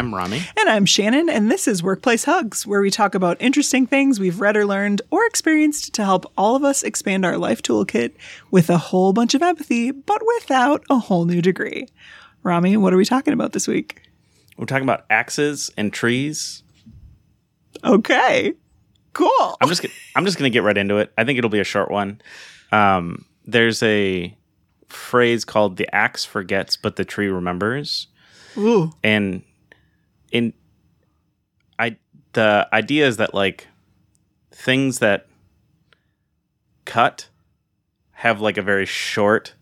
I'm Rami. And I'm Shannon, and this is Workplace Hugs, where we talk about interesting things we've read or learned or experienced to help all of us expand our life toolkit with a whole bunch of empathy, but without a whole new degree. Rami, what are we talking about this week? We're talking about axes and trees. Okay. Cool. I'm just I'm just gonna get right into it. I think it'll be a short one. Um, there's a phrase called "the axe forgets, but the tree remembers," Ooh. and in I the idea is that like things that cut have like a very short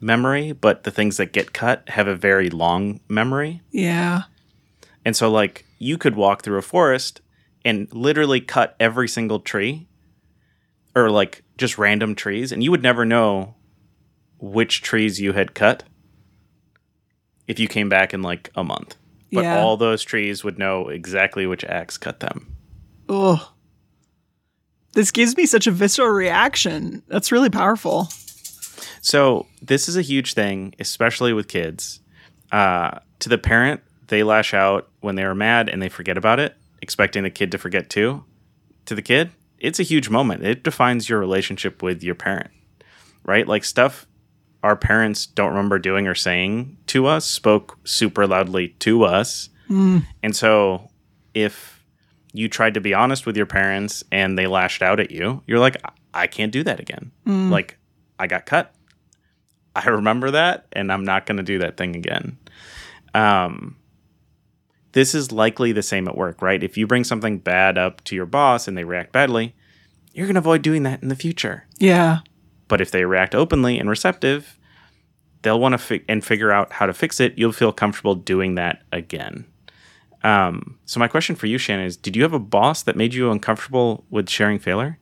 memory, but the things that get cut have a very long memory. Yeah. And so, like, you could walk through a forest and literally cut every single tree or like just random trees, and you would never know which trees you had cut if you came back in like a month. But Yeah. all those trees would know exactly which axe cut them. Oh. This gives me such a visceral reaction. That's really powerful. So this is a huge thing, especially with kids. Uh, to the parent, they lash out when they are mad and they forget about it, expecting the kid to forget too. To the kid, it's a huge moment. It defines your relationship with your parent, right? Like stuff our parents don't remember doing or saying to us spoke super loudly to us. And so if you tried to be honest with your parents and they lashed out at you, you're like, I- can't do that again. Like, I got cut. I remember that, and I'm not going to do that thing again. Um, this is likely the same at work, right? If you bring something bad up to your boss and they react badly, you're going to avoid doing that in the future. Yeah. But if they react openly and receptive, they'll want to fi- and figure out how to fix it. You'll feel comfortable doing that again. Um, so my question for you, Shannon, is: Did you have a boss that made you uncomfortable with sharing failure?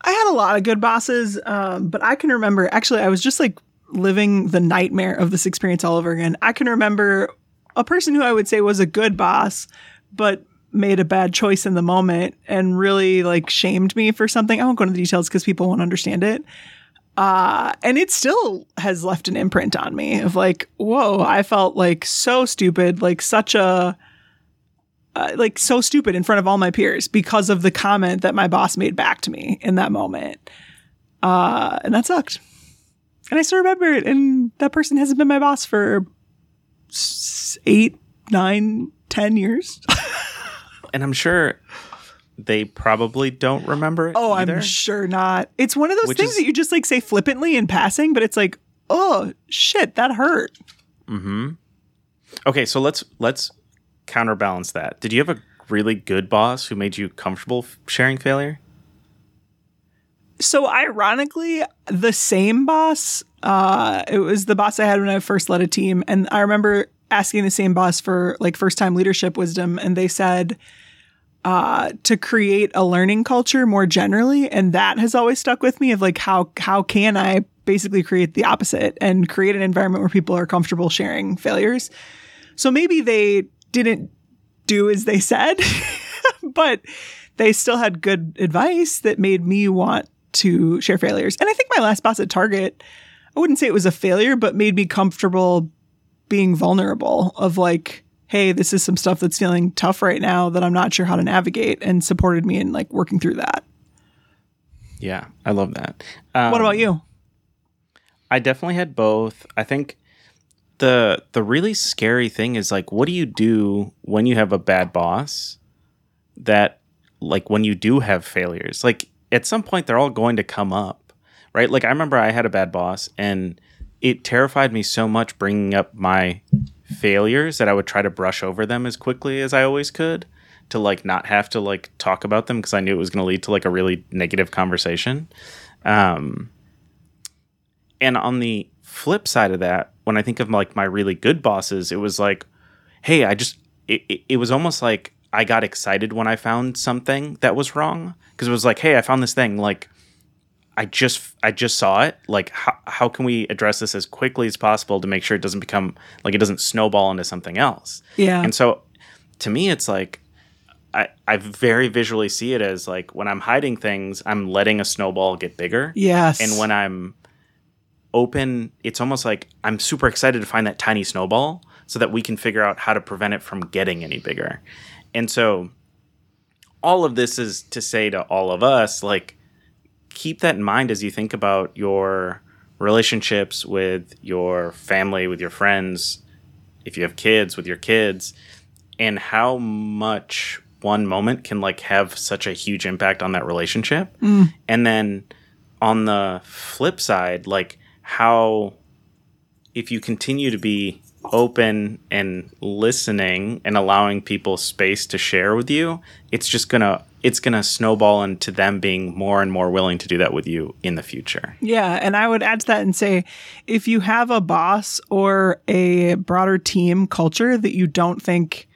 I had a lot of good bosses, um, but I can remember actually, I was just like living the nightmare of this experience all over again. I can remember a person who I would say was a good boss, but made a bad choice in the moment and really like shamed me for something. I won't go into the details because people won't understand it. Uh, and it still has left an imprint on me of like, whoa, I felt like so stupid, like such a, uh, like so stupid in front of all my peers because of the comment that my boss made back to me in that moment. Uh, and that sucked. And I still remember it. And that person hasn't been my boss for eight, nine, ten years. And I'm sure they probably don't remember it. Oh, either. I'm sure not. It's one of those things is- that you just like say flippantly in passing, but it's like, oh shit, that hurt. Hmm. Okay, so let's let's counterbalance that. Did you have a really good boss who made you comfortable sharing failure? So ironically, the same boss, uh, it was the boss I had when I first led a team. And I remember asking the same boss for like first time leadership wisdom. And they said, uh, to create a learning culture more generally. And that has always stuck with me of like, how, how can I basically create the opposite and create an environment where people are comfortable sharing failures? So maybe they didn't do as they said, but they still had good advice that made me want to share failures. And I think my last boss at Target, I wouldn't say it was a failure, but made me comfortable being vulnerable of like, hey, this is some stuff that's feeling tough right now that I'm not sure how to navigate and supported me in like working through that. Yeah, I love that. Um, what about you? I definitely had both. I think the the really scary thing is like what do you do when you have a bad boss that like when you do have failures like at some point they're all going to come up right like i remember i had a bad boss and it terrified me so much bringing up my failures that i would try to brush over them as quickly as i always could to like not have to like talk about them because i knew it was going to lead to like a really negative conversation um and on the flip side of that, when I think of like my really good bosses, it was like, hey, I just, it, it, it was almost like I got excited when I found something that was wrong because it was like, hey, I found this thing. Like, I just, I just saw it. Like, how, how can we address this as quickly as possible to make sure it doesn't become like it doesn't snowball into something else? Yeah. And so to me, it's like, I, I very visually see it as like when I'm hiding things, I'm letting a snowball get bigger. yes. And when I'm open, it's almost like I'm super excited to find that tiny snowball. so that we can figure out how to prevent it from getting any bigger. And so all of this is to say to all of us like keep that in mind as you think about your relationships with your family, with your friends, if you have kids, with your kids, and how much one moment can like have such a huge impact on that relationship. Mm. And then on the flip side, like how if you continue to be open and listening and allowing people space to share with you, it's just gonna it's gonna snowball into them being more and more willing to do that with you in the future. Yeah, and I would add to that and say if you have a boss or a broader team culture that you don't think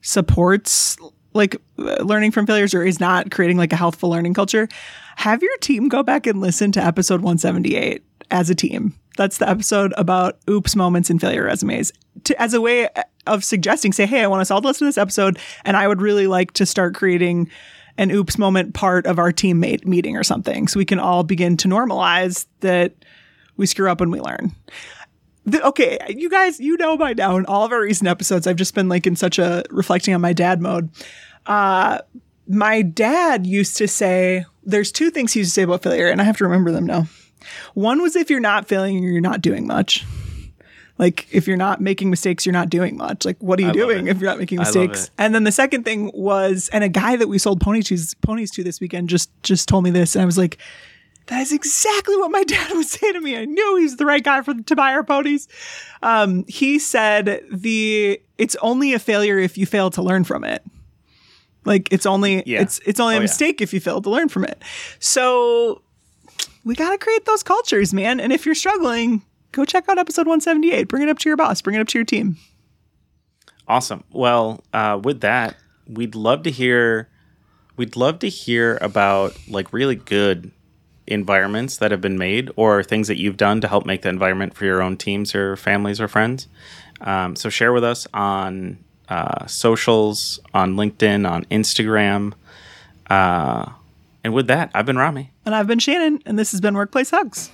supports like learning from failures or is not creating like a healthful learning culture, have your team go back and listen to episode 178 as a team. That's the episode about oops moments and failure resumes. To, as a way of suggesting, say, hey, I want us all to listen to this episode, and I would really like to start creating an oops moment part of our teammate meeting or something, so we can all begin to normalize that we screw up when we learn. The, okay, you guys, you know by now in all of our recent episodes, I've just been like in such a reflecting on my dad mode. Uh, my dad used to say, there's two things he used to say about failure, and I have to remember them now. One was if you're not failing, you're not doing much. Like if you're not making mistakes, you're not doing much. Like what are you I doing if you're not making mistakes? And then the second thing was, and a guy that we sold ponies to, ponies to this weekend just just told me this, and I was like, that is exactly what my dad would say to me. I knew he was the right guy for to buy our ponies. Um, he said the it's only a failure if you fail to learn from it. Like it's only Yeah. it's it's only a Oh, yeah. mistake if you fail to learn from it. So we got to create those cultures, man. And if you're struggling, go check out episode 178. Bring it up to your boss, bring it up to your team. Awesome. Well, uh, with that, we'd love to hear. We'd love to hear about like really good environments that have been made or things that you've done to help make the environment for your own teams or families or friends. Um, so share with us on uh, socials, on LinkedIn, on Instagram. Uh, and with that, I've been Rami. And I've been Shannon, and this has been Workplace Hugs.